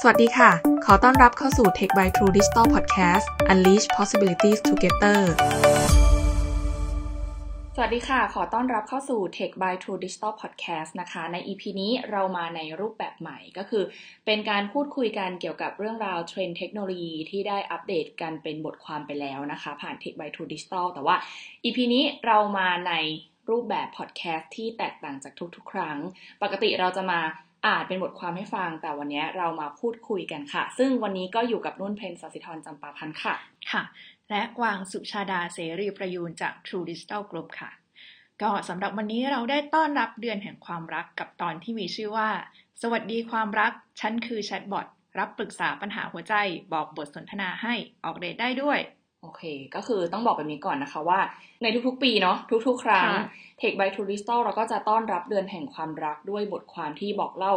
สวัสดีค่ะ ขอต้อนรับเข้าสู่ Tech by True Digital Podcast Unleash Possibilities Together สวัสดีค่ะ ขอต้อนรับเข้าสู่ Tech by True Digital Podcast นะคะ ใน EP นี้เรามาในรูปแบบใหม่ก็คือ เป็นการพูดคุยกันเกี่ยวกับเรื่องราวเทรนด์เทคโนโลยีที่ได้อัปเดตกันเป็นบทความไปแล้วนะคะ ผ่าน Tech by True Digital แต่ว่า EP นี้เรามาในรูปแบบพอดแคสต์ที่แตกต่างจากทุกๆ ครั้ง ปกติเราจะมา อ่านเป็นบทความให้ฟังแต่วันนี้เรามาพูดคุยกันค่ะ ซึ่งวันนี้ก็อยู่กับนุ่นเพนสัสิธรจำปาพันธ์ค่ะค่ะ และกวางสุชาดาเสรีประยูนจาก True Digital Group ค่ะ ก็สำหรับวันนี้เราได้ต้อนรับเดือนแห่งความรักกับตอนที่มีชื่อว่า สวัสดีความรัก ฉันคือแชทบอทรับปรึกษาปัญหาหัวใจ บอกบทสนทนาให้ออกเดทได้ด้วย โอเค ก็คือต้องบอกแบบนี้ก่อนนะคะว่า ในทุกๆ ปีเนาะทุกๆ ครั้งค่ะ Tech by t o u r i s t a l เราก็จะต้อนรับเดือนแห่งความรักด้วยบทความที่บอกเล่า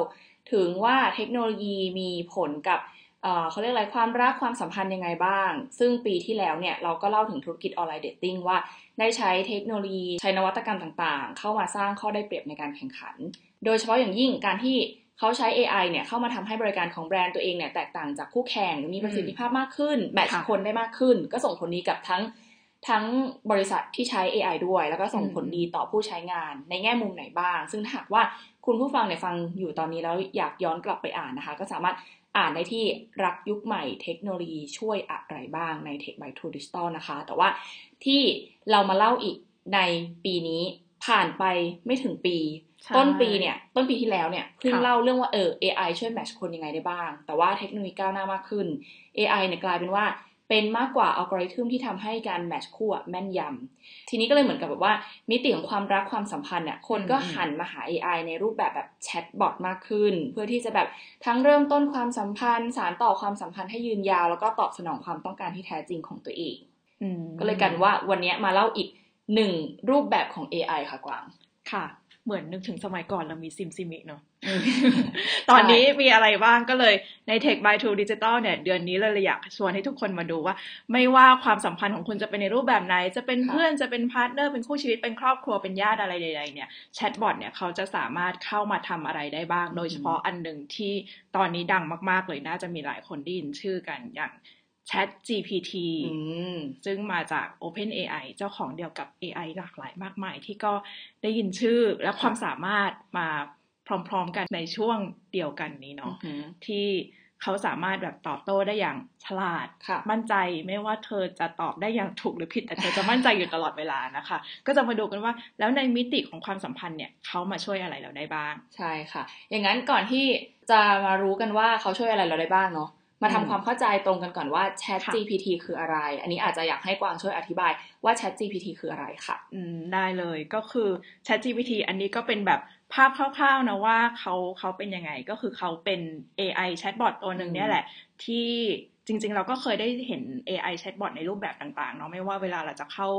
ถึงว่าเทคโนโลยีมีผลกับเอ่อเขาเรียกอะไรความรักความสัมพันธ์ยังไงบ้าง ซึ่งปีที่แล้วเนี่ยเราก็เล่าถึงธุรกิจ online dating ว่าได้ใช้เทคโนโลยี ใช้นวัตกรรมต่างๆ เข้ามาสร้างข้อได้เปรียบในการแข่งขัน โดยเฉพาะอย่างยิ่งการที่ เขาใช้ AI เนี่ยเข้ามาทำให้บริการของแบรนด์ตัวเองเนี่ยแตกต่างจากคู่แข่งมีประสิทธิภาพมากขึ้น match ค่ะคนได้มากขึ้น ก็ส่งผลดีกับทั้งทั้งบริษัทที่ใช้ AI ด้วย แล้วก็ส่งผลดีต่อผู้ใช้งาน ในแง่มุมไหนบ้าง ซึ่งถ้าหากว่าคุณผู้ฟังเนี่ยฟังอยู่ตอนนี้แล้วอยากย้อนกลับไปอ่านนะคะ ก็สามารถอ่านได้ที่รักยุคใหม่เทคโนโลยีช่วยอะไรบ้างใน Tech by True Digital นะคะ แต่ว่าที่เรามาเล่าอีกในปีนี้ ผ่านไปไม่ถึงปีใช่ต้นปีเนี่ย ต้นปีที่แล้วเนี่ยเพิ่งค่ะเล่าเรื่องว่าเออ AI ช่วยแมทช์คนยังไงได้บ้าง แต่ว่าเทคโนโลยีก้าวหน้ามากขึ้น AI เนี่ยกลายเป็นว่าเป็นมากกว่าอัลกอริทึมที่ทำให้การ match คู่อะแม่นยำทีนี้ก็เลยเหมือนกับแบบว่า มิติของความรักความสัมพันธ์เนี่ยคนก็อืมหันมาหา AI ในรูปแบบแบบแชทบอทมากขึ้น เพื่อที่จะแบบทั้งเริ่มต้นความสัมพันธ์ สานต่อความสัมพันธ์ให้ยืนยาว แล้วก็ตอบสนองความต้องการที่แท้จริงของตัวเองอืมก็เลยกันว่าวันนี้มาเล่าอีก หนึ่งรูปแบบของ AI ค่ะกวาง ค่ะ เหมือนนึกถึงสมัยก่อนเรามี SimSimi เนาะตอนนี้มีอะไรบ้างก็เลยใน Tech by True Digital เนี่ย เดือนนี้เลยเลยอยากชวนให้ทุกคนมาดูว่า ไม่ว่าความสัมพันธ์ของคุณจะเป็นในรูปแบบไหน จะเป็นค่ะเพื่อนจะเป็น partner เป็นคู่ชีวิตเป็นครอบครัวเป็นญาติอะไรใดๆเนี่ยแชทบอทเนี่ยเขาจะสามารถเข้ามาทำอะไรได้บ้าง โดยเฉพาะอันหนึ่งที่ตอนนี้ดังมากๆเลยน่าจะมีหลายคนได้ยินชื่อกันอย่าง Chat GPT อืมซึ่งมาจาก OpenAI เจ้าของเดียวกับ AI หลากหลายมากมาย ที่ก็ได้ยินชื่อและความสามารถมาพร้อมๆกันในช่วงเดียวกันนี้เนาะอืมที่เขาสามารถแบบตอบโต้ได้อย่างฉลาดค่ะมั่นใจไม่ว่าเธอจะตอบได้อย่างถูกหรือผิด แต่เธอจะมั่นใจอยู่ตลอดเวลานะคะ ก็จะมาดูกันว่า แล้วในมิติของความสัมพันธ์เนี่ยเขามาช่วยอะไรเราได้บ้าง ใช่ค่ะ อย่างนั้นก่อนที่จะมารู้กันว่าเขาช่วยอะไรเราได้บ้างเนาะ มาทำอืมความเข้าใจตรงกันก่อนว่า Chat ค่ะ GPT คืออะไร อันนี้อาจจะอยากให้กวางช่วยอธิบายว่า Chat GPT คืออะไรค่ะ อืมได้เลยก็คือ ChatGPT อันนี้ก็เป็นแบบภาพคร่าวๆนะว่าเขาเขาเป็นยังไงก็คือเขาเป็น AI chatbot ตัวหนึ่งอืมเนี่ยแหละที่ จริง ๆ เราก็เคยได้เห็น AI chatbot ในรูปแบบต่างๆเนาะไม่ว่าเวลาเราจะเข้า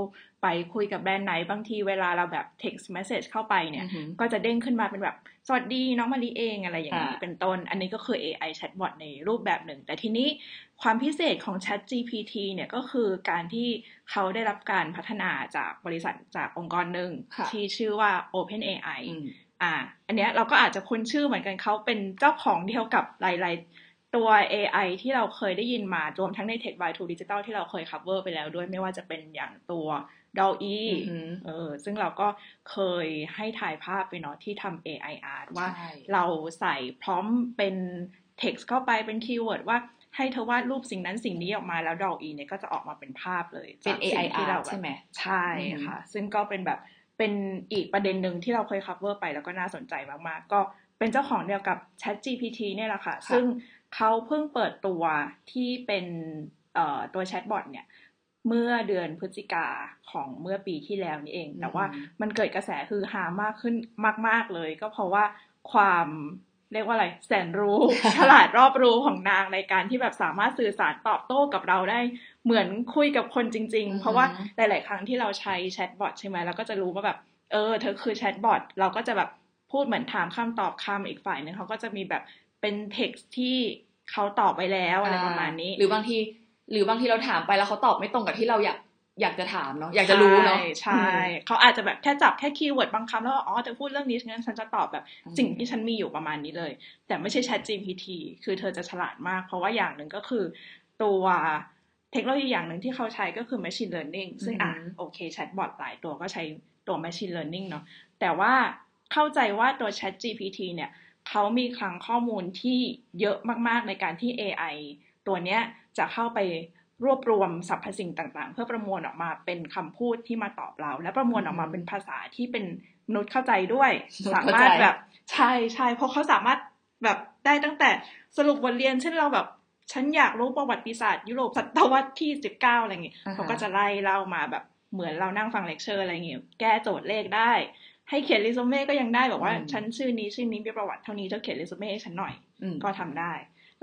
ไปคุยกับแบรนด์ไหน บางทีเวลาเราแบบ text message เข้าไปเนี่ยอือหือก็จะเด้งขึ้นมาเป็นแบบ สวัสดีน้องมารีเองอะไรอย่างนี้อ่าเป็นต้น อันนี้ก็คือ AI chatbot ในรูปแบบหนึ่ง แต่ทีนี้ความพิเศษของ Chat GPT เนี่ยก็คือการที่เขาได้รับการพัฒนาจากบริษัทจากองค์กรหนึ่งค่ะที่ชื่อว่า OpenAI อืมอ่า อันเนี้ยเราก็อาจจะคุ้นชื่อเหมือนกันเขาเป็นเจ้าของเดียวกับหลายๆ ตัว AI ที่เราเคยได้ยินมารวมทั้งใน Tech by True Digital ที่เราเคย cover ไปแล้วด้วยไม่ว่าจะเป็นอย่างตัว DALL-E อือหือเออซึ่งเราก็เคยให้ถ่ายภาพไปเนาะที่ทำ AI art ว่าใช่เราใส่ prompt เป็น text เข้าไปเป็น keyword ว่าให้เธอวาดรูปสิ่งนั้นสิ่งนี้ออกมาแล้ว DALL-E เนี่ยก็จะออกมาเป็นภาพเลยเป็นจากสิ่ง AI ที่เรา art แบบใช่ไหมใช่อืมค่ะ ซึ่งก็เป็นแบบเป็นอีกประเด็นหนึ่งที่เราเคย cover ไปแล้วก็น่าสนใจมากๆ ก็เป็นเจ้าของเดียวกับ Chat GPT เนี่ยแหละค่ะ ซึ่ง เขาเพิ่งเปิดตัวที่เป็นเอ่อตัวแชทบอทเนี่ยเมื่อเดือนพฤศจิกาของเมื่อปีที่แล้วนี่เอง แต่ว่าอืมมันเกิดกระแสฮือฮามากขึ้นมาก ๆเลย ก็เพราะว่าความเรียกว่าอะไรแสนรู้ฉลาดรอบรู้ของนางในการที่แบบสามารถสื่อสารตอบโต้กับเราได้เหมือนคุยกับคนจริงอือฮึๆเพราะว่าหลาย ๆ ครั้งที่เราใช้แชทบอทใช่ไหมเราก็จะรู้ว่าแบบ เออ เธอคือแชทบอทเราก็จะแบบพูดเหมือนถามคำตอบคำอีกฝ่ายหนึ่งเขาก็จะมีแบบ เป็นเท็กซ์ที่เขาตอบไปแล้วอะไรประมาณนี้ หรือบางที หรือบางทีเราถามไปแล้วเขาตอบไม่ตรงกับที่เราอยากอยากจะถามเนาะอยากจะรู้เนาะใช่เขาอาจจะแบบแค่จับแค่ keyword บางคำแล้วอ๋อจะพูดเรื่องนี้งั้นฉันจะตอบแบบสิ่งที่ฉันมีอยู่ประมาณนี้เลย แต่ไม่ใช่ Chat GPT คือเธอจะฉลาดมาก เพราะว่าอย่างหนึ่งก็คือตัวเทคโนโลยีอย่างหนึ่งที่เขาใช้ก็คือ machine learning ซึ่งอะโอเคแชทบอทหลายตัวก็ใช้ตัว machine learning เนาะแต่ว่าเข้าใจว่าตัว Chat GPT เนี่ย เขามีคลังข้อมูลที่เยอะมากๆในการที่ AI ตัวเนี้ยจะเข้าไปรวบรวมสรรพสิ่งต่างๆ เพื่อประมวลออกมาเป็นคำพูดที่มาตอบเรา และประมวลออกมาเป็นภาษาที่เป็นมนุษย์เข้าใจด้วย สามารถแบบใช่ใช่เพราะเขาสามารถแบบได้ตั้งแต่สรุปบทเรียนเช่นเราแบบฉันอยากรู้ประวัติศาสตร์ยุโรปศตวรรษที่สิบเก้าอะไรเงี้ยเขาก็จะไล่เล่ามาแบบเหมือนเรานั่งฟังเลคเชอร์อะไรเงี้ยแก้โจทย์เลขได้ ให้เขียนรีสูเม่ก็ยังได้บอกว่าฉันชื่อนี้ชื่อนี้มีประวัติเท่านี้เธอเขียนรีสูเม่ให้ฉันหน่อยก็ทำได้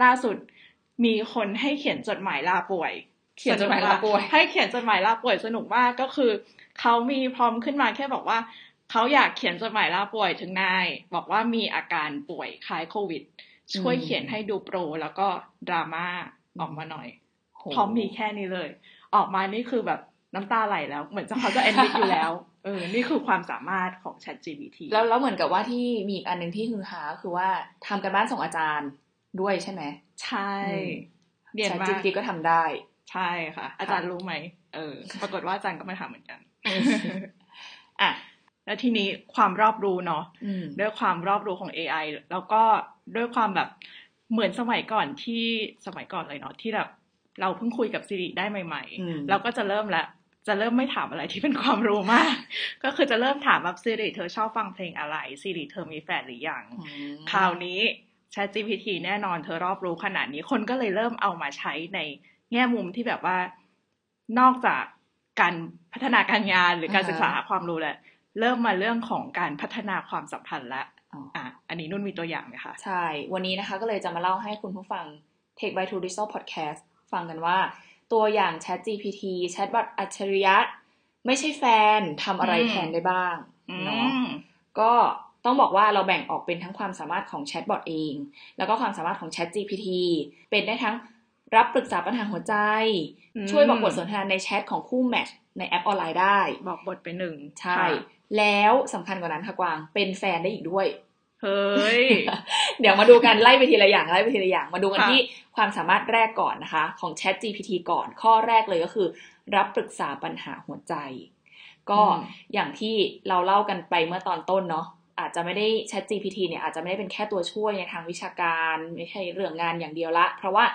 ล่าสุดมีคนให้เขียนจดหมายลาป่วย เขียนจดหมายลาป่วย ให้เขียนจดหมายลาป่วยสนุกมากก็คือเขามีพร้อมขึ้นมาแค่บอกว่าเขาอยากเขียนจดหมายลาป่วยถึงนาย บอกว่ามีอาการป่วยคล้ายโควิด ช่วยเขียนให้ดูโปรแล้วก็ดราม่าออกมาหน่อยพร้อมมีแค่นี้เลย ออกมานี่คือแบบน้ำตาไหลแล้ว เหมือนจะเขาจะเอ็นดิอยู่แล้ว เออ นี่คือความสามารถของ Chat GPT แล้วแล้วเหมือนกับว่าที่มีอีกอันหนึ่งที่ฮือฮาคือว่าทำกันบ้านส่งอาจารย์ด้วยใช่ไหม ใช่เรียนมา Chat GPT ก็ทำได้ ใช่ค่ะ อาจารย์รู้ไหม เออ ปรากฏว่าอาจารย์ก็มาทำเหมือนกัน อะ แล้วทีนี้ความรอบรู้เนาะด้วยความรอบรู้ของ AI แล้วก็ด้วยความแบบเหมือนสมัยก่อนที่สมัยก่อนเลยเนาะที่แบบเราเพิ่งคุยกับซิริได้ใหม่ ๆ เราก็จะเริ่มละ จะเริ่มไม่ถามอะไรที่เป็นความรู้มาก ก็คือจะเริ่มถามแบบซิริเธอชอบฟังเพลงอะไรซิริเธอมีแฟนหรือยังคราวนี้ Chat GPT แน่นอนเธอรอบรู้ขนาดนี้คนก็เลยเริ่มเอามาใช้ในแง่มุมที่แบบว่า นอกจากการพัฒนาการงานหรือการศึกษาความรู้แล้วเริ่มมาเรื่องของการพัฒนาความสัมพันธ์ละอะอันนี้นุ่นมีตัวอย่างไหมคะ ใช่ วันนี้นะคะก็เลยจะมาเล่าให้คุณผู้ฟัง Take by Two Digital Podcast ฟังกันว่า ตัวอย่าง Chat GPT แชทบอทอัจฉริยะ ไม่ใช่แฟนทำอะไรแทนได้บ้างเนาะก็ต้องบอกว่าเราแบ่งออกเป็นทั้งความสามารถของแชทบอทเอง แล้วก็ความสามารถของ Chat GPT เป็นได้ทั้งรับปรึกษาปัญหาหัวใจ ช่วยบอกบทสนทนาในแชทของคู่แมทในแอปออนไลน์ได้ บอกบทเป็นหนึ่ง ใช่ แล้วสำคัญกว่านั้นค่ะกวาง เป็นแฟนได้อีกด้วย เฮ้ย เดี๋ยวมาดูกันไล่ไปทีละอย่างไล่ไปทีละอย่าง มาดูกันที่ความสามารถแรกก่อนนะคะ ของ Chat GPT ก่อน ข้อแรกเลยก็คือ รับปรึกษาปัญหาหัวใจ ก็อย่างที่เราเล่ากันไปเมื่อตอนต้นเนาะอาจจะไม่ได้ Chat GPT เนี่ยอาจจะไม่ได้เป็นแค่ตัวช่วยในทางวิชาการ ไม่ใช่เรื่องงานอย่างเดียวละ เพราะว่า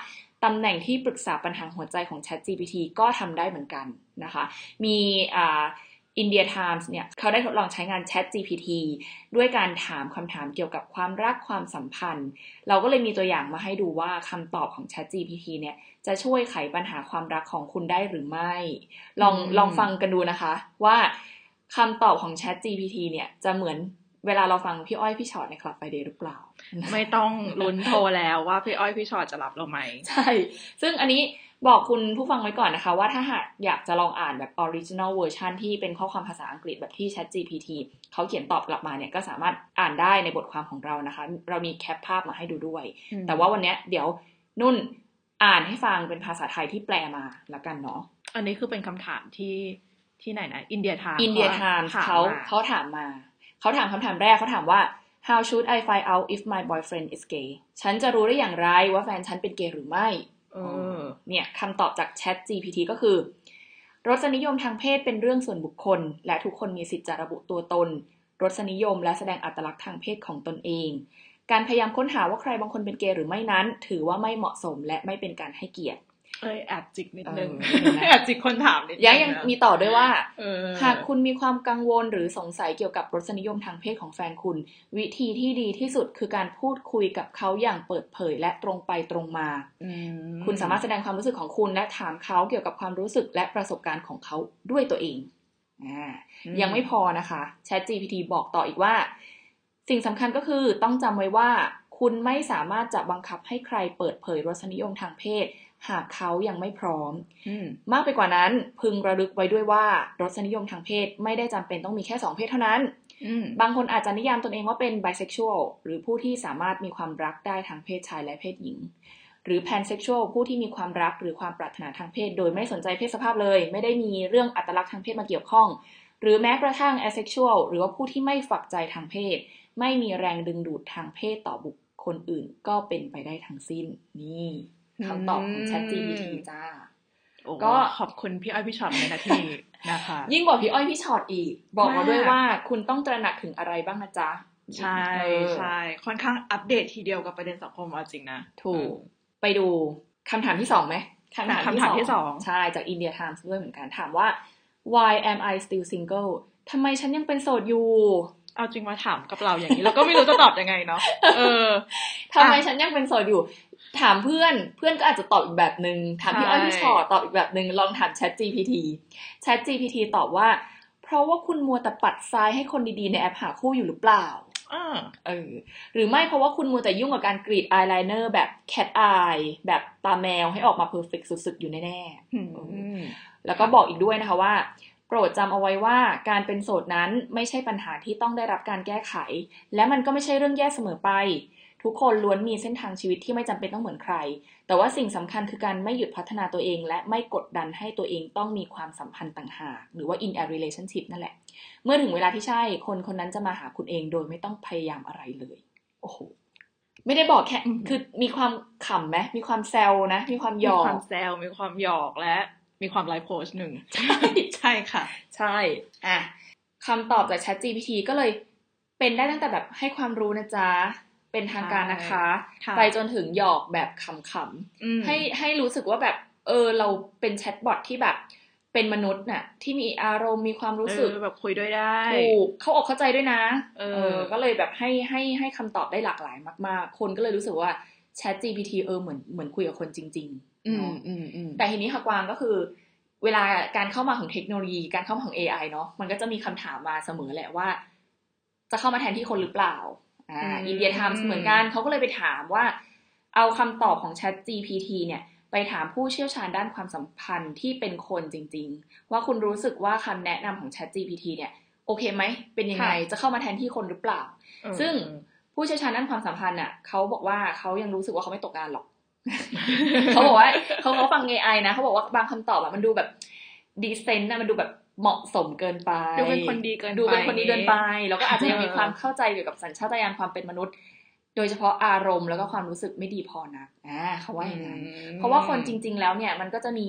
ตำแหน่งที่ปรึกษาปัญหาหัวใจของ Chat GPT ก็ทำได้เหมือนกันนะคะ มีอ่า อินเดียไทมส์เนี่ยเขาได้ทดลองใช้งาน Chat GPT ด้วยการถามคำถามเกี่ยวกับความรักความสัมพันธ์ เราก็เลยมีตัวอย่างมาให้ดูว่าคำตอบของ Chat GPT เนี่ยจะช่วยไขปัญหาความรักของคุณได้หรือไม่ ลองลองฟังกันดูนะคะว่าคำตอบของ Chat GPT เนี่ยจะเหมือนเวลาเราฟังพี่อ้อยพี่ฉอดใน Club Friday หรือเปล่า ไม่ต้องลุ้นโทรแล้วว่าพี่อ้อยพี่ฉอดจะรับเราไหม ใช่ ซึ่งอันนี้ บอกคุณผู้ฟังไว้ก่อนนะคะ ว่าถ้าหากอยากจะลองอ่านแบบ original version ที่เป็นข้อความภาษาอังกฤษแบบที่ Chat GPT เขาเขียนตอบกลับมาเนี่ยก็สามารถอ่านได้ในบทความของเรานะคะ เรามีแคปภาพมาให้ดูด้วย แต่ว่าวันนี้เดี๋ยวนุ่นอ่านให้ฟังเป็นภาษาไทยที่แปลมาแล้วกันเนาะอันนี้คือเป็นคำถามที่ที่ไหนนะอินเดียทามอินเดียไทม์เขาเขาถามมาเขาถามคำถามแรกเขาถามว่า how should I find out if my boyfriend is gay ฉันจะรู้ได้อย่างไรว่าแฟนฉันเป็นเกย์หรือไม่ เนี่ยคำตอบจาก Chat GPT ก็คือ รสนิยมทางเพศเป็นเรื่องส่วนบุคคล และทุกคนมีสิทธิ์จะระบุตัวตน รสนิยมและแสดงอัตลักษณ์ทางเพศของตนเอง การพยายามค้นหาว่าใครบางคนเป็นเกย์หรือไม่นั้น ถือว่าไม่เหมาะสมและไม่เป็นการให้เกียรติ เอ้ยแอบจิกนิดนึงแอบจิกคนถามนิดยังยังมีต่อด้วยว่าหากคุณมีความกังวลหรือสงสัยเกี่ยวกับรสนิยมทางเพศของแฟนคุณ วิธีที่ดีที่สุดคือการพูดคุยกับเขาอย่างเปิดเผยและตรงไปตรงมาคุณสามารถแสดงความรู้สึกของคุณและถามเขาเกี่ยวกับความรู้สึกและประสบการณ์ของเขาด้วยตัวเองอ่ายังไม่พอนะคะ Chat GPT บอกต่ออีกว่า สิ่งสำคัญก็คือต้องจำไว้ว่า คุณไม่สามารถจะบังคับให้ใครเปิดเผยรสนิยมทางเพศ หากเขายังไม่พร้อมมากไปกว่านั้นพึงระลึกไว้ด้วยว่ารสนิยมทางเพศไม่ได้จำเป็นต้องมีแค่สองเพศเท่านั้นบางคนอาจจะนิยามตนเองว่าเป็นไบเซ็กชวลหรือผู้ที่สามารถมีความรักได้ทั้งเพศชายและเพศหญิง หรือ pansexual ผู้ที่มีความรักหรือความปรารถนาทางเพศ โดยไม่สนใจเพศสภาพเลย ไม่ได้มีเรื่องอัตลักษณ์ทางเพศมาเกี่ยวข้อง หรือแม้กระทั่ง asexual หรือว่าผู้ที่ไม่ฝักใจทางเพศ ไม่มีแรงดึงดูดทางเพศต่อบุคคลอื่น ก็เป็นไปได้ทั้งสิ้นนี่ คำตอบของ ChatGPT จ้าก็ก็ขอบคุณพี่อ้อยพี่ช็อตในนาทีนะคะยิ่งกว่าพี่อ้อยพี่ชอตอีก บอกมาด้วยมากว่าคุณต้องตระหนักถึงอะไรบ้างนะจ๊ะ ใช่เออใช่ค่อนข้างอัปเดตทีเดียวกับประเด็นสังคมเอาจริงนะ ถูก ไปดูคำถามที่สองไหมคำถามที่สองใช่จาก India Times ด้วยเหมือนกันถามว่า why am I still single ทำไมฉันยังเป็นโสดอยู่ เอาจริงมาถามกับเราอย่างนี้เราก็ไม่รู้จะตอบยังไงเนาะเออทำไมฉันยังเป็นโสดอยู่ ถามเพื่อนเพื่อนก็อาจจะตอบอีกแบบหนึ่งถามพี่ใช่อ้อยพี่ฉอดตอบอีกแบบหนึ่งลองถาม Chat GPT Chat GPT ตอบว่า เพราะว่าคุณมัวแต่ปัดซ้ายให้คนดีๆในแอปหาคู่อยู่หรือเปล่าอ่าเออหรือไม่เพราะว่าคุณมัวแต่ยุ่งกับการกรีดอายไลเนอร์แบบ cat eye แบบตาแมวให้ออกมา perfect สุดๆ อยู่แน่ๆอืมแล้วก็บอกอีกด้วยนะคะว่าโป รดจำเอาไว้ว่าการเป็นโสดนั้นไม่ใช่ปัญหาที่ต้องได้รับการแก้ไข และมันก็ไม่ใช่เรื่องแย่เสมอไป ทุกคนล้วนมีเส้นทางชีวิตที่ไม่จำเป็นต้องเหมือนใคร แต่ว่าสิ่งสำคัญคือการไม่หยุดพัฒนาตัวเอง และไม่กดดันให้ตัวเองต้องมีความสัมพันธ์ต่างหาก หรือว่า in a relationship นั่นแหละ เมื่อถึงเวลาที่ใช่คนคนนั้นจะมาหาคุณเองโดยไม่ต้องพยายามอะไรเลยโอ้โหไม่ได้บอกแค่อืมคือมีความขำไหมมีความแซวนะ มีความหยมีอกความแซวมีความหยอกและ มีความไลฟ์โพสหนึ่งใช่ใช่ค่ะ ใช่อะคำตอบจาก Chat GPT ก็เลยเป็นได้ตั้งแต่แบบให้ความรู้นะจ๊ะ เป็นทางการนะคะค่ะไปจนถึงหยอกแบบขำอืมๆให้ให้รู้สึกว่าแบบเออเราเป็นแชทบอทที่แบบเป็นมนุษย์น่ะ ที่มีอารมณ์มีความรู้สึกเออแบบคุยด้วยได้ถูกเข้าอกเข้าใจด้วยนะ เออ ก็เลยแบบให้ให้ให้คำตอบได้หลากหลายมาก ๆ คนก็เลยรู้สึกว่า Chat GPT เออเหมือนเหมือนคุยกับคนจริง ๆ อืเนาะมอืมอืมแต่ทีนี้ค่ะกวางก็คือ เวลาการเข้ามาของเทคโนโลยี การเข้ามาของ AI เนาะมันก็จะมีคำถามมาเสมอแหละว่า จะเข้ามาแทนที่คนหรือเปล่า อ่าอินเดียไทมส์เหมือนกันเขาก็เลยไปถามว่า เอาคำตอบของ Chat GPT เนี่ยไปถามผู้เชี่ยวชาญด้านความสัมพันธ์ที่เป็นคนจริง ๆ ว่าคุณรู้สึกว่าคำแนะนำของ Chat GPT เนี่ย โอเคไหม เป็นยังไงค่ะจะเข้ามาแทนที่คนหรือเปล่าเออซึ่งผู้เชี่ยวชาญด้านความสัมพันธ์อะเขาบอกว่าเขายังรู้สึกว่าเขาไม่ตกงานหรอก เขาบอกว่าเขาเขาฟัง AI นะเขาบอกว่าบางคำตอบอะมันดูแบบดีเซนต์นะมันดูแบบเหมาะสมเกินไปดูเป็นคนดีเกินไปดูเป็นคนดีเกินไป แล้วก็อาจจะยังมีความเข้าใจเกี่ยวกับสัญชาตญาณความเป็นมนุษย์ โดยเฉพาะอารมณ์แล้วก็ความรู้สึกไม่ดีพอนักอ่าเขาว่าอย่างนั้นเพราะว่าคนจริง ๆ แล้วเนี่ยมันก็จะมี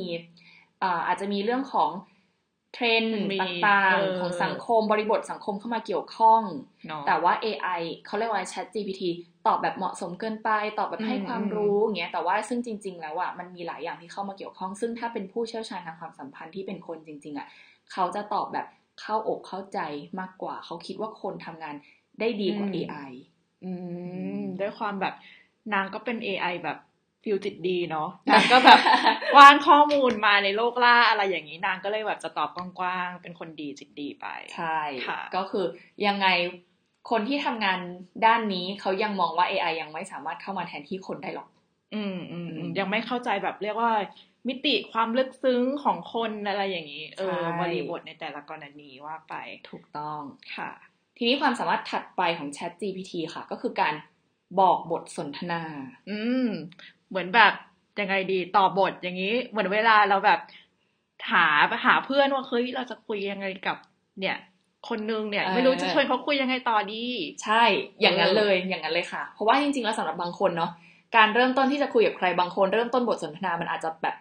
อ่าอาจจะมีเรื่องของ เทรนด์มีต่างเออๆของสังคมบริบทสังคมเข้ามาเกี่ยวข้องเนาะแต่ว่า AI เขาเรียกว่า Chat GPT ตอบแบบเหมาะสมเกินไป ตอบแบบให้อืมความรู้อย่างเงี้ยแต่ว่าซึ่งจริง ๆ แล้วอะมันมีหลายอย่างที่เข้ามาเกี่ยวข้อง ซึ่งถ้าเป็นผู้เชี่ยวชาญทางความสัมพันธ์ที่เป็นคนจริง ๆอะเขาจะตอบแบบเข้าอกเข้าใจมากกว่า เขาคิดว่าคนทำงานได้ดีกว่า AI อืมด้วยความแบบนางก็เป็น AI แบบ ฟิลจิตดีเนาะนางก็แบบวางข้อมูลมาในโลกล่าอะไรอย่างนี้นางก็เลยแบบจะตอบกว้างๆเป็นคนดีจิตดีไป ใช่ค่ะ ก็คือยังไงคนที่ทำงานด้านนี้เขายังมองว่า AI ยังไม่สามารถเข้ามาแทนที่คนได้หรอก อืมอืมอือืมมยังไม่เข้าใจแบบเรียกว่า มิติความลึกซึ้งของคนอะไรอย่างนี้ เออใช่บริบทในแต่ละกรณีว่าไปถูกต้องค่ะ ทีนี้ความสามารถถัดไปของ Chat GPT ค่ะ ก็คือการบอกบทสนทนา อืม เหมือนแบบยังไงดีต่อบทอย่างนี้ เหมือนเวลาเราแบบหาหาเพื่อนว่าเฮ้ยเราจะคุยยังไงกับ เนี่ย คนนึงเนี่ยเออไม่รู้จะชวนเขาคุยยังไงต่อดี ใช่ อย่างนั้นเออเลยอย่างนั้นเลยค่ะ เพราะว่าจริงๆแล้วสำหรับบางคนเนาะการเริ่มต้นที่จะคุยกับใครบางคนเริ่มต้นบทสนทนามันอาจจะแบบ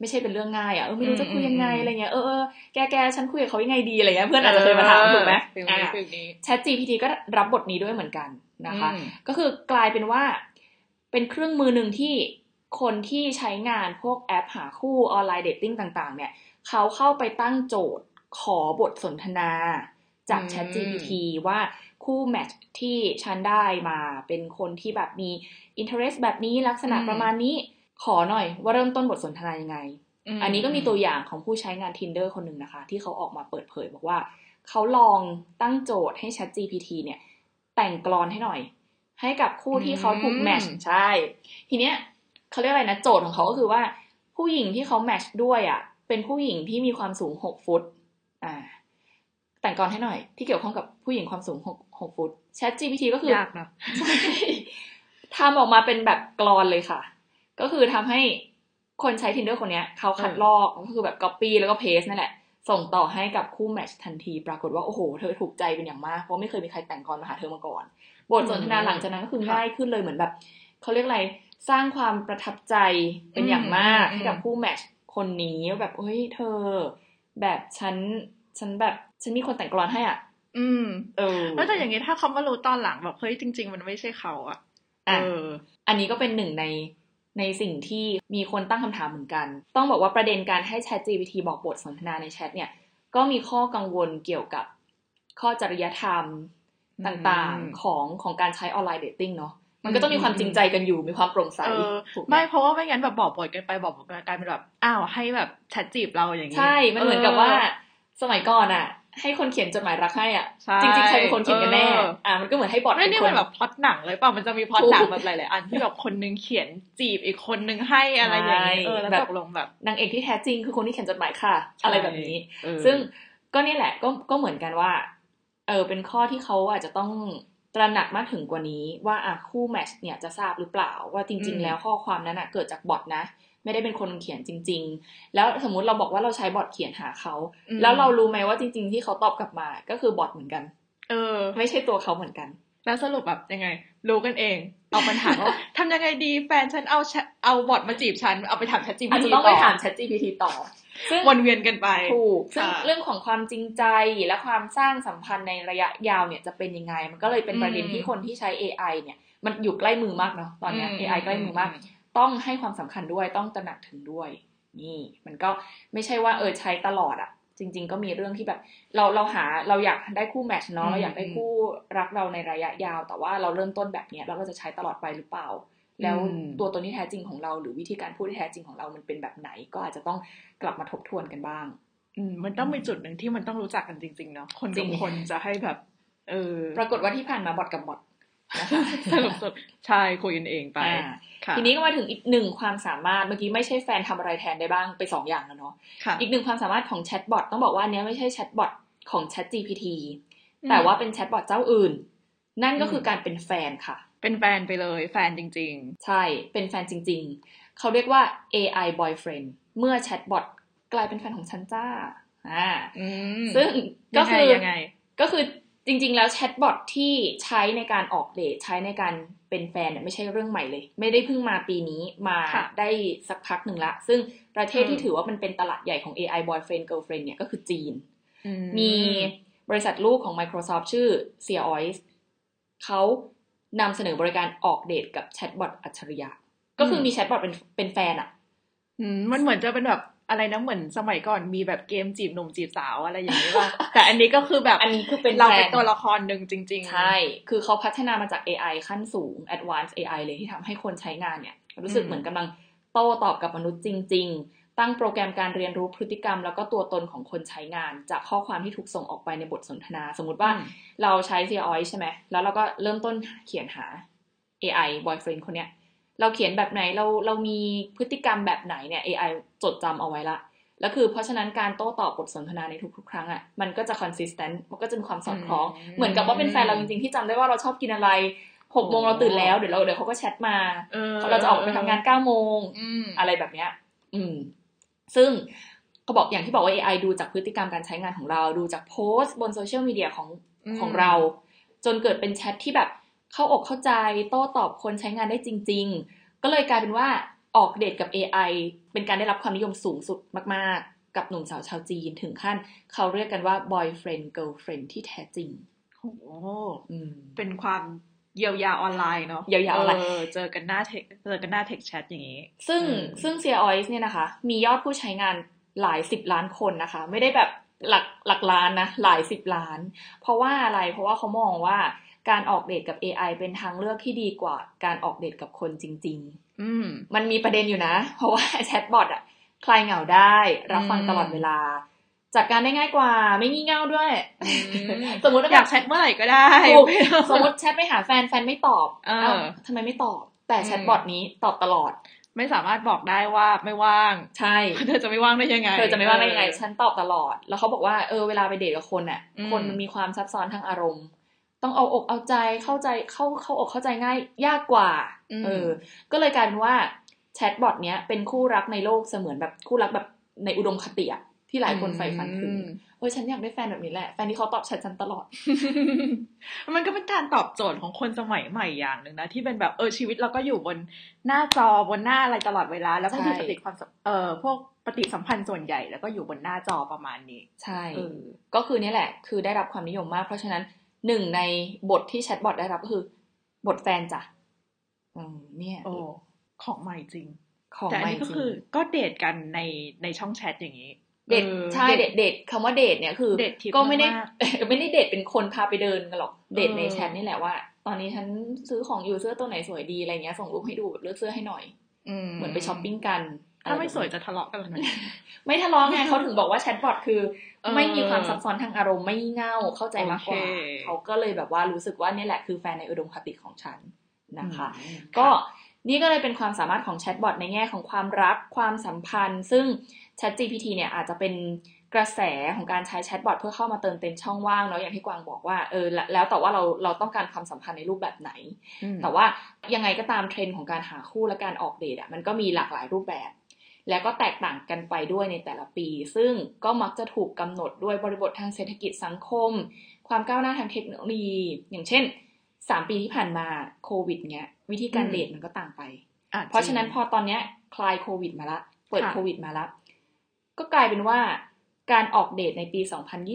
ไม่ใช่เป็นเรื่องง่ายอะเออไม่รู้จะคุยยังไงอะไรเงี้ยเออเออแกแกฉันคุยกับเขายังไงดีอะไรเงี้ยเพื่อนอาจจะเคยมาถามถูกไหม feel อ่านี้ feel นี้ Chat GPT ก็รับบทนี้ด้วยเหมือนกันนะคะอืมก็คือกลายเป็นว่า เป็นเครื่องมือหนึ่งที่คนที่ใช้งานพวกแอปหาคู่ออนไลน์เดทติ้งต่าง ๆ เนี่ย เขาเข้าไปตั้งโจทย์ขอบทสนทนาจากอืม Chat GPT ว่าคู่แมทช์ที่ฉันได้มาเป็นคนที่แบบมี interest แบบนี้ลักษณะอืมประมาณนี้ขอหน่อยว่าเริ่มต้นบทสนทนายังไงมอันนี้ก็มีตัวอย่างของผู้ใช้งาน Tinder คนหนึ่งนะคะ ที่เขาออกมาเปิดเผยบอกว่า เขาลองตั้งโจทย์ให้ Chat GPT เนี่ย แต่งกลอนให้หน่อย ให้กับคู่ที่เขาถูกแมทช์ใช่ ทีเนี้ยเขาเรียกอะไรนะโจทย์ของเขาก็คือว่า ผู้หญิงที่เขาแมทช์ด้วยอะ เป็นผู้หญิงที่มีความสูงหกฟุต อ่า แต่งกลอนให้หน่อยที่เกี่ยวข้องกับผู้หญิงความสูงหกหกฟุต Chat GPT ก็คือยากนะใช่ทำออกมาเป็นแบบกรอนเลยค่ะ ก็คือทำให้คนใช้ tinder คนเนี้ยเขาคัดลอกก็คือแบบ copy แล้วก็ paste นั่นแหละ ส่งต่อให้กับคู่แมทช์ทันที ปรากฏว่า โอ้โห เธอถูกใจเป็นอย่างมาก เพราะไม่เคยมีใครแต่งกรมาหาเธอมาก่อน บทสนทนาหลังจากนั้นก็คือง่ายขึ้นเลยเหมือนแบบเขาเรียกอะไรสร้างความประทับใจเป็นอย่างมากให้กับคู่แมทช์คนนี้ว่าแบบเฮ้ยเธอ แบบฉันฉันแบบฉันมีคนแต่งกรให้อะ อืม เออแล้วแต่อย่างนี้ถ้าเขามารู้ตอนหลังแบบเฮ้ยจริง ๆ มันไม่ใช่เขาอะอะเออ อันนี้ก็เป็นหนึ่งในในสิ่งที่มีคนตั้งคำถามเหมือนกัน ต้องบอกว่าประเด็นการให้ Chat GPT บอกบทสนทนาในแชทเนี่ย ก็มีข้อกังวลเกี่ยวกับข้อจริยธรรม ต่างอืมๆของของการใช้ online dating เนาะมันก็ต้องมีความจริงใจกันอยู่มีความโปร่งใสเออถูกไหมไม่เพราะว่าไม่งั้นแบบบอกบทกันไปบอกบทกันกลายเป็นแบบอ้าวให้แบบแชทจีบเราอย่างนี้ใช่มันเหมือนกับว่า สมัยก่อนอะให้คนเขียนจดหมายรักให้อะใช่จริงๆใครเป็นคนเขียนกันแน่เอออ่ามันก็เหมือนให้บอทไม่เป็นนี่คมันนแบบพล็อดหนังเลยเปล่ามันจะมีพล็อตถูกหนังแบบหลายๆอันที่แบบคนนึงเขียนจีบอีกคนนึงให้อะไรอย่างนี้ใช่เออแล้วแบบตกลงแบบนางเอกที่แท้จริงคือคนที่เขียนจดหมายค่ะ อะไรแบบนี้เออซึ่งก็นี่แหละก็ก็เหมือนกันว่า เออเป็นข้อที่เขาอาจจะต้องตระหนักมากถึงกว่านี้ ว่าอะคู่แมทช์เนี่ยจะทราบหรือเปล่า ว่าจริง ๆ แล้วข้อความนั้นอะเกิดจากบอทนะ ไม่ได้เป็นคนเขียนจริง ๆ แล้วสมมุติเราบอกว่าเราใช้บอทเขียนหาเขาอืมแล้วเรารู้ไหมว่าจริง ๆ ที่เขาตอบกลับมาก็คือบอทเหมือนกัน เออ ไม่ใช่ตัวเขาเหมือนกัน แล้วสรุปแบบยังไง รู้กันเองเอาปัญหาว่าทำยังไงดีแฟนฉันเอาแชทเอาบอทมาจีบฉันเอาไปถามแชทจีอาจพีจะต้องไปถาม Chat GPT ต่อ ซึ่งวนเวียนกันไปถูกซึ่งค่ะเรื่องของความจริงใจและความสร้างสัมพันธ์ในระยะยาวเนี่ยจะเป็นยังไง มันก็เลยเป็นประเด็นอืมที่คนที่ใช้ AI เนี่ย มันอยู่ใกล้มือมากเนาะตอนเนี้ย AI ใกล้มือมากอืมต้องให้ความสำคัญด้วยต้องตระหนักถึงด้วย นี่ มันก็ไม่ใช่ว่าเออใช้ตลอดอะจริง ๆ ก็มีเรื่องที่แบบ เราเราหาเราอยากได้คู่แมทช์เนาะอืมเราอยากได้คู่รักเราในระยะยาว แต่ว่าเราเริ่มต้นแบบเนี้ยแล้วเราจะใช้ตลอดไปหรือเปล่า แล้วอืมตัวตนที่แท้จริงของเรา หรือวิธีการพูดที่แท้จริงของเรามันเป็นแบบไหน ก็อาจจะต้องกลับมาทบทวนกันบ้างอืมมันต้องมีจุดหนึ่งที่มันต้องรู้จักกันจริง ๆ เนาะคนจริกับงคนจะให้แบบ เออ ปรากฏว่าที่ผ่านมาบอทกับบอทนะคะสรุปสุดใช่คุยกันเองไปอ่าค่ะทีนี้ก็มาถึงอีกหนึ่งความสามารถเมื่อกี้ไม่ใช่แฟนทำอะไรแทนได้บ้างไปสองอย่างแล้วเนาะค่ะอีกหนึ่งความสามารถของแชทบอทต้องบอกว่าอันเนี้ยไม่ใช่แชทบอทของ Chat GPT อืมแต่ว่าเป็นแชทบอทเจ้าอื่น นั่นก็คืออมการเป็นแฟนค่ะ เป็นแฟนไปเลยแฟนจริงใช่เป็นแฟนจริง ๆ เขาเรียกว่า AI boyfriend เมื่อแชทบอทกลายเป็นแฟนของฉันจ้าอ่าๆอืมซึ่งก็ยังไงคือยังไงก็คือจริง ๆ แล้วแชทบอทที่ใช้ในการออกเดทใช้ในการเป็นแฟนเนี่ยไม่ใช่เรื่องใหม่เลย ไม่ได้เพิ่งมาปีนี้มาค่ะได้สักพักหนึ่งละ ซึ่งประเทศที่อืมถือว่ามันเป็นตลาดใหญ่ของ AI boyfriend girlfriend เนี่ยก็คือจีนอืมมีบริษัทลูกของ Microsoft ชื่อ s e a o i s เขา นำเสนอบริการออกเดทกับแชทบอทอัจฉริยะ ก็คือมีแชทบอทเป็นเป็นแฟนอะอืมมันเหมือนจะเป็นแบบอะไรนะเหมือนสมัยก่อนมีแบบเกมจีบหนุ่มจีบสาวอะไรอย่างนี้ป่ะ แต่อันนี้ก็คือแบบ อันนี้คือเป็นเราเป็นแฟนตัวละครหนึ่งจริง ๆ ใช่ คือเขาพัฒนามาจาก AI ขั้นสูง advanced AI เลยที่ทำให้คนใช้งานเนี่ย รู้สึกอืมเหมือนกำลังโต้ตอบกับมนุษย์จริง ๆ ตั้งโปรแกรมการเรียนรู้พฤติกรรม แล้วก็ตัวตนของคนใช้งาน จากข้อความที่ถูกส่งออกไปในบทสนทนา สมมติว่าอืมเราใช้ c o i ใช่ไหมแล้วเราก็เริ่มต้นเขียนหา AI boyfriend คนเนี้ยเราเขียนแบบไหนเราเรามีพฤติกรรมแบบไหนเนี่ย AI จดจำเอาไว้ละแล้วคือเพราะฉะนั้นการโต้ตอบบทสนทนาในทุกๆ ครั้งอะมันก็จะ consistent มันก็จะมีความสอดคล้องอืมเหมือนกับว่าเป็นแฟนเราจริงๆ ที่จำได้ว่าเราชอบกินอะไรหกโมงโอ้เราตื่นแล้วเดี๋ยวเราเดี๋ยวเขาก็แชทมาเออเราจะออกไปทำงานเก้าโมงอืมอะไรแบบเนี้ย อืม ซึ่งก็บอกอย่างที่บอกว่า AI ดูจากพฤติกรรมการใช้งานของเรา ดูจากโพสต์บนโซเชียลมีเดียของอืมของเรา จนเกิดเป็นแชทที่แบบเข้าอกเข้าใจโต้ตอบคนใช้งานได้จริง ๆ ก็เลยกลายเป็นว่าออกเดทกับ AI เป็นการได้รับความนิยมสูงสุดมากๆ กับหนุ่มสาวชาวจีนถึงขั้น เขาเรียกกันว่า boyfriend girlfriend ที่แท้จริงโอ้โหอืมเป็นความ เยียวยาออนไลน์เนาะเยียวยาออนไลน์เจอกันหน้าเทคเจอกันหน้าเทคแชทอย่างนี้ ซึ่งอืมซึ่ง c o i s เนี่ยนะคะ มียอดผู้ใช้งานหลายสิบล้านคนนะคะ ไม่ได้แบบหลักหลักล้านนะ หลายสิบล้าน เพราะว่าอะไรเพราะว่าเขามองว่าการออกเดทกับ AI เป็นทางเลือกที่ดีกว่าการออกเดทกับคนจริงอืมๆมันมีประเด็นอยู่นะ เพราะว่าแชทบอทอะคลายเหงาได้ รับฟังอืมตลอดเวลา จัดการได้ง่ายกว่า ไม่งี่เง่าด้วย สมมติว่าอยากแชทเมื่อไหร่ก็ได้ถูกสมมติแชทไปหาแฟนแฟนไม่ตอบเออเอ้าทำไมไม่ตอบ แต่แชทบอทนี้ตอบตลอด ไม่สามารถบอกได้ว่าไม่ว่าง ใช่เธอจะไม่ว่างได้ยังไงเธอจะไม่ว่างได้ยังไงเออฉันตอบตลอด แล้วเขาบอกว่าเออเวลาไปเดทกับคนน่ะอืมคนมันมีความซับซ้อนทางอารมณ์ ต้องเอาอกเอาใจเข้าใจเข้าเข้าอกเข้าใจง่าย ยากกว่าอืมเออ ก็เลยกลายเป็นว่าแชทบอทเนี้ยเป็นคู่รักในโลกเสมือนแบบคู่รักแบบในอุดมคติอะ ที่หลายคนใฝ่ฝันถึงอืมโอ้ยฉันอยากได้แฟนแบบนี้แหละแฟนที่เขาตอบแชทฉันตลอด มันก็เป็นการตอบโจทย์ของคนสมัยใหม่อย่างหนึ่งนะ ที่เป็นแบบเออชีวิตเราก็อยู่บนหน้าจอบนหน้าอะไรตลอดเวลา แล้วก็ใช่คือปฏิความสัมเออพวกปฏิสัมพันธ์ส่วนใหญ่ แล้วก็อยู่บนหน้าจอประมาณนี้ ใช่เออก็คือเนี่ยแหละ คือได้รับความนิยมมาก เพราะฉะนั้นหนึ่งในบทที่แชทบอทได้รับก็คือ บทแฟนจ้ะอืมเนี่ยโอ้ของใหม่จริง ของแต่อันใหม่นี้ก็จริงคือก็เดทกันในในช่องแชทอย่างนี้ เดทออใช่เดทเดทคำว่าเดทเนี่ยคือเดททิพย์ก็ไม่ได้มากไม่ได้เดทเป็นคนพาไปเดินกันหรอกเดทเออในแชทนี่แหละว่า ตอนนี้ฉันซื้อของอยู่เสื้อตัวไหนสวยดีอะไรเงี้ยส่งรูปให้ดูแบบเลือกเสื้อให้หน่อยเหมือนไปช้อปปิ้งกันถ้าไม่อะรแบบสวยนี้จะทะเลาะกันเลยไหมไม่ทะเลาะไงเขาถึงบอกว่าแชทบอทคือเออไม่มีความซับซ้อนทางอารมณ์ไม่งี่เง่าเข้าใจมากกว่าโอเคเขาก็เลยแบบว่ารู้สึกว่านี่แหละคือแฟนในอุดมคติของฉันนะคะอืมก็นี่ก็เลยเป็นความสามารถของแชทบอทในแง่ของความรักความสัมพันธ์ ซึ่ง Chat GPT เนี่ยอาจจะเป็นกระแสของการใช้แชทบอทเพื่อเข้ามาเติมเต็มช่องว่างเนาะอย่างที่กวางบอกว่าเออแล้วแล้วแต่ว่าเราเราต้องการความสัมพันธ์ในรูปแบบไหนอืมแต่ว่ายังไงก็ตามเทรนด์ของการหาคู่และการออกเดทอะมันก็มีหลากหลายรูปแบบ แล้วก็แตกต่างกันไปด้วยในแต่ละปี ซึ่งก็มักจะถูกกำหนดด้วยบริบททางเศรษฐกิจสังคม ความก้าวหน้าทางเทคโนโลยี อย่างเช่น3ปีที่ผ่านมาโควิดเนี้ยวิธีการอืมเดทมันก็ต่างไปอ่เพราะฉะนั้นจงพอตอนเนี้ยคลายโควิดมาละเปิดค่ะโควิดมาละ ก็กลายเป็นว่าการออกเดทในปี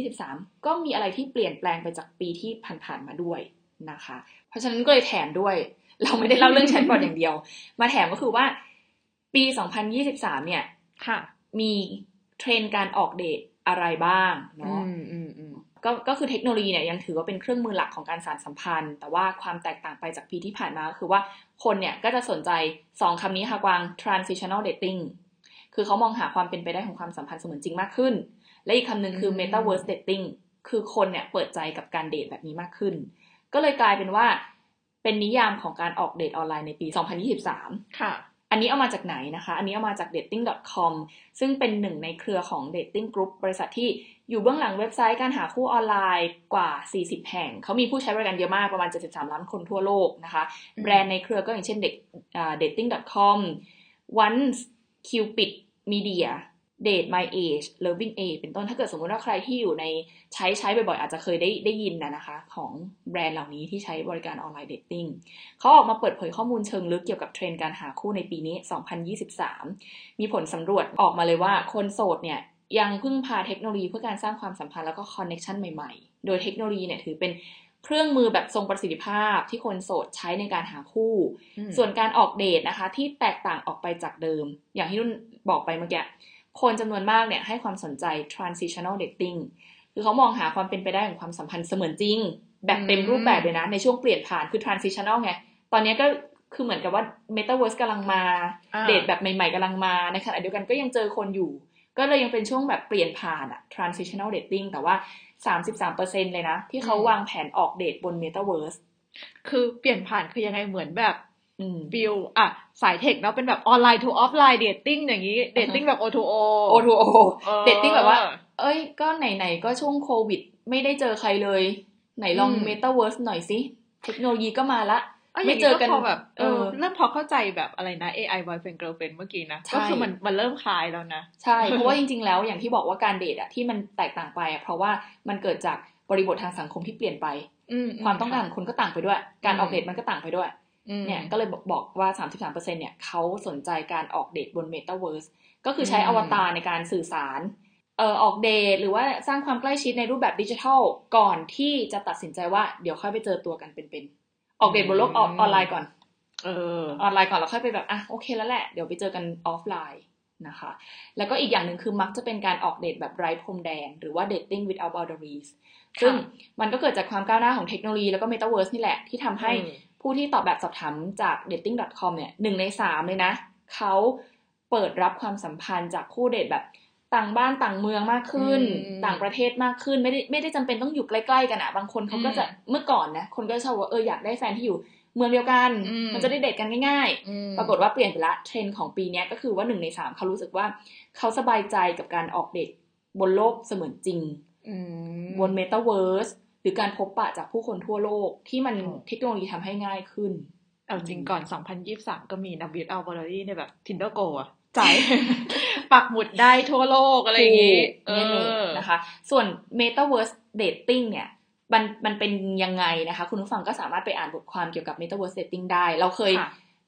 2023 ก็มีอะไรที่เปลี่ยนแปลงไปจากปีที่ผ่านๆมาด้วยนะคะ เพราะฉะนั้นก็เลยแถมด้วย เราไม่ได้เล่าเรื่องแชทบอทอย่างเดียว มาแถมก็คือว่าปี 2023 เนี่ยค่ะ มีเทรนด์การออกเดทอะไรบ้างเนาะอืมอืมอืมก็ก็คือเทคโนโลยีเนี่ยยังถือว่าเป็นเครื่องมือหลักของการสานสัมพันธ์ แต่ว่าความแตกต่างไปจากปีที่ผ่านมาก็คือว่าคนเนี่ยก็จะสนใจสองคำนี้ค่ะกวาง transitional dating คือเขามองหาความเป็นไปได้ของความสัมพันธ์เสมือนจริงมากขึ้น และอีกคำหนึ่งคืออืม metaverse dating คือคนเนี่ยเปิดใจกับการเดทแบบนี้มากขึ้น ก็เลยกลายเป็นว่าเป็นนิยามของการออกเดทออนไลน์ในปี 2023 ค่ะ อันนี้เอามาจากไหนนะคะ อันนี้เอามาจาก dating.com ซึ่งเป็นหนึ่งในเครือของ dating group บริษัทที่อยู่เบื้องหลังเว็บไซต์การหาคู่ออนไลน์กว่า 40 แห่ง เขามีผู้ใช้บริการเยอะมากประมาณ 73 ล้านคนทั่วโลกนะคะอืมแบรนด์ในเครือก็อย่างเช่นเด็กอ่า dating.com once cupid media date my age loving a เป็นต้นถ้าเกิดสมมุติว่าใครที่อยู่ในใช้ใช้บ่อยๆ อาจจะเคยได้ได้ยินนะนะคะ ของแบรนด์เหล่านี้ที่ใช้บริการ online dating เขาออกมาเปิดเผยข้อมูลเชิงลึกเกี่ยวกับเทรนด์การหาคู่ในปีนี้ 2023 มีผลสำรวจออกมาเลยว่าคนโสดเนี่ยยังพึ่งพาเทคโนโลยีเพื่อการสร้างความสัมพันธ์แล้วก็ connection ใหม่ๆ โดยเทคโนโลยีเนี่ยถือเป็น เครื่องมือแบบทรงประสิทธิภาพที่คนโสดใช้ในการหาคู่อืมส่วนการออกเดทนะคะ ที่แตกต่างออกไปจากเดิม อย่างที่นุ่นบอกไปเมื่อกี้คนจำนวนมากเนี่ยให้ความสนใจ transitional dating คือเขามองหาความเป็นไปได้ของความสัมพันธ์เสมือนจริง แบบเต็มรูปแบบเลยนะ ในช่วงเปลี่ยนผ่านคือ transitional ไง ตอนนี้ก็คือเหมือนกับว่า metaverse กำลังมาอ่าเดทแบบใหม่ๆกำลังมาในขณะเดียวกันก็ยังเจอคนอยู่ ก็เลยยังเป็นช่วงแบบเปลี่ยนผ่านอะ transitional dating แต่ว่า 33%เลยนะ ที่เขาวางแผนออกเดทบน metaverse คือเปลี่ยนผ่านคือยังไงเหมือนแบบอืม feel อะ สาย tech เนาะเป็นแบบออนไลน์ to ออฟไลน์เดทติ้งอย่างนี้ dating แบบ O to O O2O ออ dating แบบว่า เอ้ย ก็ไหน ๆ ก็ช่วงโควิด ไม่ได้เจอใครเลย ไหนลองอืมเมตาเวิร์สหน่อยสิ เทคโนโลยีก็มาละะย่าง ไม่เจอกันพแบบเออเออเริ่มพอเข้าใจแบบอะไรนะ AI boyfriend girlfriend เมื่อกี้นะใช่ก็คือมันมันเริ่มคล้ายแล้วนะ ใช่ เพราะว่าจริง ๆ แล้วอย่างที่บอกว่าการเดทอะที่มันแตกต่างไปอะเพราะว่ามันเกิดจากบริบททางสังคมที่เปลี่ยนไปอืมความต้องการของคนก็ต่างไปด้วย การอืมออกเดทมันก็ต่างไปด้วยอืมเนี่ยก็เลยบอกบอกว่า 33%เนี่ยเขาสนใจการออกเดทบนเมตาเวิร์สก็คือใช้อืมอวตารในการสื่อสารเอ่อออกเดทหรือว่าสร้างความใกล้ชิดในรูปแบบดิจิทัลก่อนที่จะตัดสินใจว่าเดี๋ยวค่อยไปเจอตัวกันเป็นๆ ออกเดทบนโลกออนออนไลน์ก่อน เออ ออนไลน์ก่อนแล้วค่อยไปแบบอะโอเคแล้วแหละ เดี๋ยวไปเจอกันออฟไลน์นะคะ แล้วก็อีกอย่างหนึ่งคือมักจะเป็นการออกเดทแบบไร้พรมแดน หรือว่า dating without boundaries ซึ่งมันก็เกิดจากความก้าวหน้าของเทคโนโลยีแล้วก็ metaverse นี่แหละ ที่ทำให้อืมผู้ที่ตอบแบบสอบถามจาก dating.com เนี่ยหนึ่งในสามเลยนะ เขาเปิดรับความสัมพันธ์จากคู่เดทแบบ ต่างบ้านต่างเมืองมากขึ้นอืมต่างประเทศมากขึ้น ไม่ได้ไม่ได้จำเป็นต้องอยู่ใกล้ๆกันอะบางคนเขาก็จะอืมเมื่อก่อนนะคนก็ชอบว่าเอออยากได้แฟนที่อยู่เมืองเดียวกันอืมมันจะได้เดทกันง่ายๆอืมปรากฏว่าเปลี่ยนไปละเทรนด์ของปีเนี้ยก็คือว่าหนึ่งในสามเขารู้สึกว่าเขาสบายใจกับการออกเดทบนโลกเสมือนจริงอืมบนเมตาเวิร์สหรือการพบปะจากผู้คนทั่วโลกที่มันอ๋อเทคโนโลยีทำให้ง่ายขึ้น เอาจริงก่อน 2023 ก็มีนักบิวอัลบอร์ีในแบบ Tinder Go อะ จ่ายปักหมุดได้ทั่วโลกอะไรอย่างงี้เออนะคะ ส่วน Metaverse Dating เนี่ยมันมันเป็นยังไงนะคะ คุณผู้ฟังก็สามารถไปอ่านบทความเกี่ยวกับ Metaverse Dating ได้ เราเคย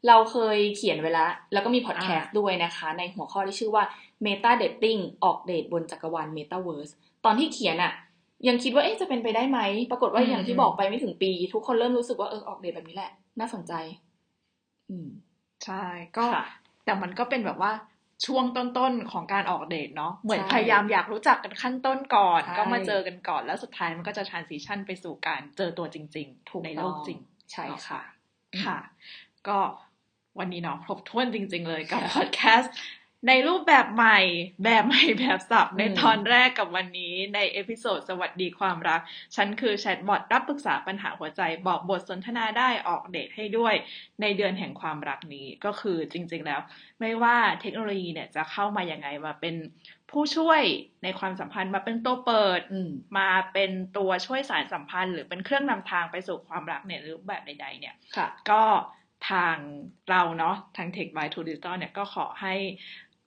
เราเคยเขียนไว้แล้ว แล้วก็มีพอดแคสต์ด้วยนะคะ ในหัวข้อที่ชื่อว่า Meta Dating ออกเดทบนจักรวาล Metaverse ตอนที่เขียนอะยังคิดว่าเอ๊ะจะเป็นไปได้ไหม ปรากฏว่าอย่างที่บอกไปไม่ถึงปี ทุกคนเริ่มรู้สึกว่าเออออกเดทแบบนี้แหละ น่าสนใจ อืม ใช่ ก็ แต่มันก็เป็นแบบว่าช่วงต้นๆของการออกเดทเนาะเหมือนพยายามอยากรู้จักกันขั้นต้นก่อน ก็มาเจอกันก่อน แล้วสุดท้ายมันก็จะ transition ไปสู่การเจอตัวจริงๆในโลกจริง ใช่ค่ะ ค่ะ ก็วันนี้เนาะครบถ้วนจริง ๆ เลยกับพอดแคสต์ ในรูปแบบใหม่แบบใหม่แบบสับในตอนแรกกับวันนี้ใน episode สวัสดีความรัก ฉันคือแชทบอทรับปรึกษาปัญหาหัวใจบอกบทสนทนาได้ออกเดทให้ด้วย ในเดือนแห่งความรักนี้ก็คือจริง ๆ แล้ว ไม่ว่าเทคโนโลยีเนี่ยจะเข้ามาอย่างไงมาเป็นผู้ช่วยในความสัมพันธ์มาเป็นตัวเปิดมาเป็นตัวช่วยสานสัมพันธ์ หรือเป็นเครื่องนำทางไปสู่ความรักเนี่ยรูปแบบใด ๆ เนี่ยก็ทางเราเนาะทาง Tech by True Digital เนี่ยก็ขอให้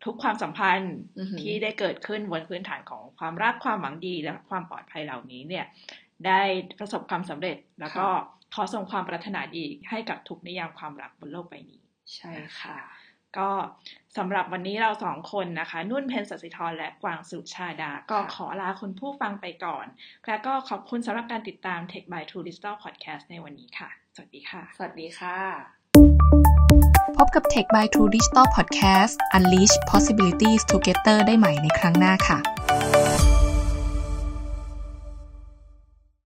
ทุกความสัมพันธ์ที่ได้เกิดขึ้นบนพื้นฐานของความรักความหวังดีและความปลอดภัยเหล่านี้เนี่ยได้ประสบความสำเร็จแล้วก็ขอส่งความปรารถนาดีให้กับทุกนิยามความรักบนโลกใบนี้ ใช่ค่ะ ก็สำหรับวันนี้เราสองคนนะคะ นุ่นเพนสศิธรและกวางสุชาดา ก็ขอลาคุณผู้ฟังไปก่อน และก็ขอบคุณสำหรับการติดตาม Tech by True Digital Podcast ในวันนี้ค่ะ สวัสดีค่ะ สวัสดีค่ะ พบกับ Tech by True Digital Podcast Unleash Possibilities Together ได้ใหม่ในครั้งหน้าค่ะ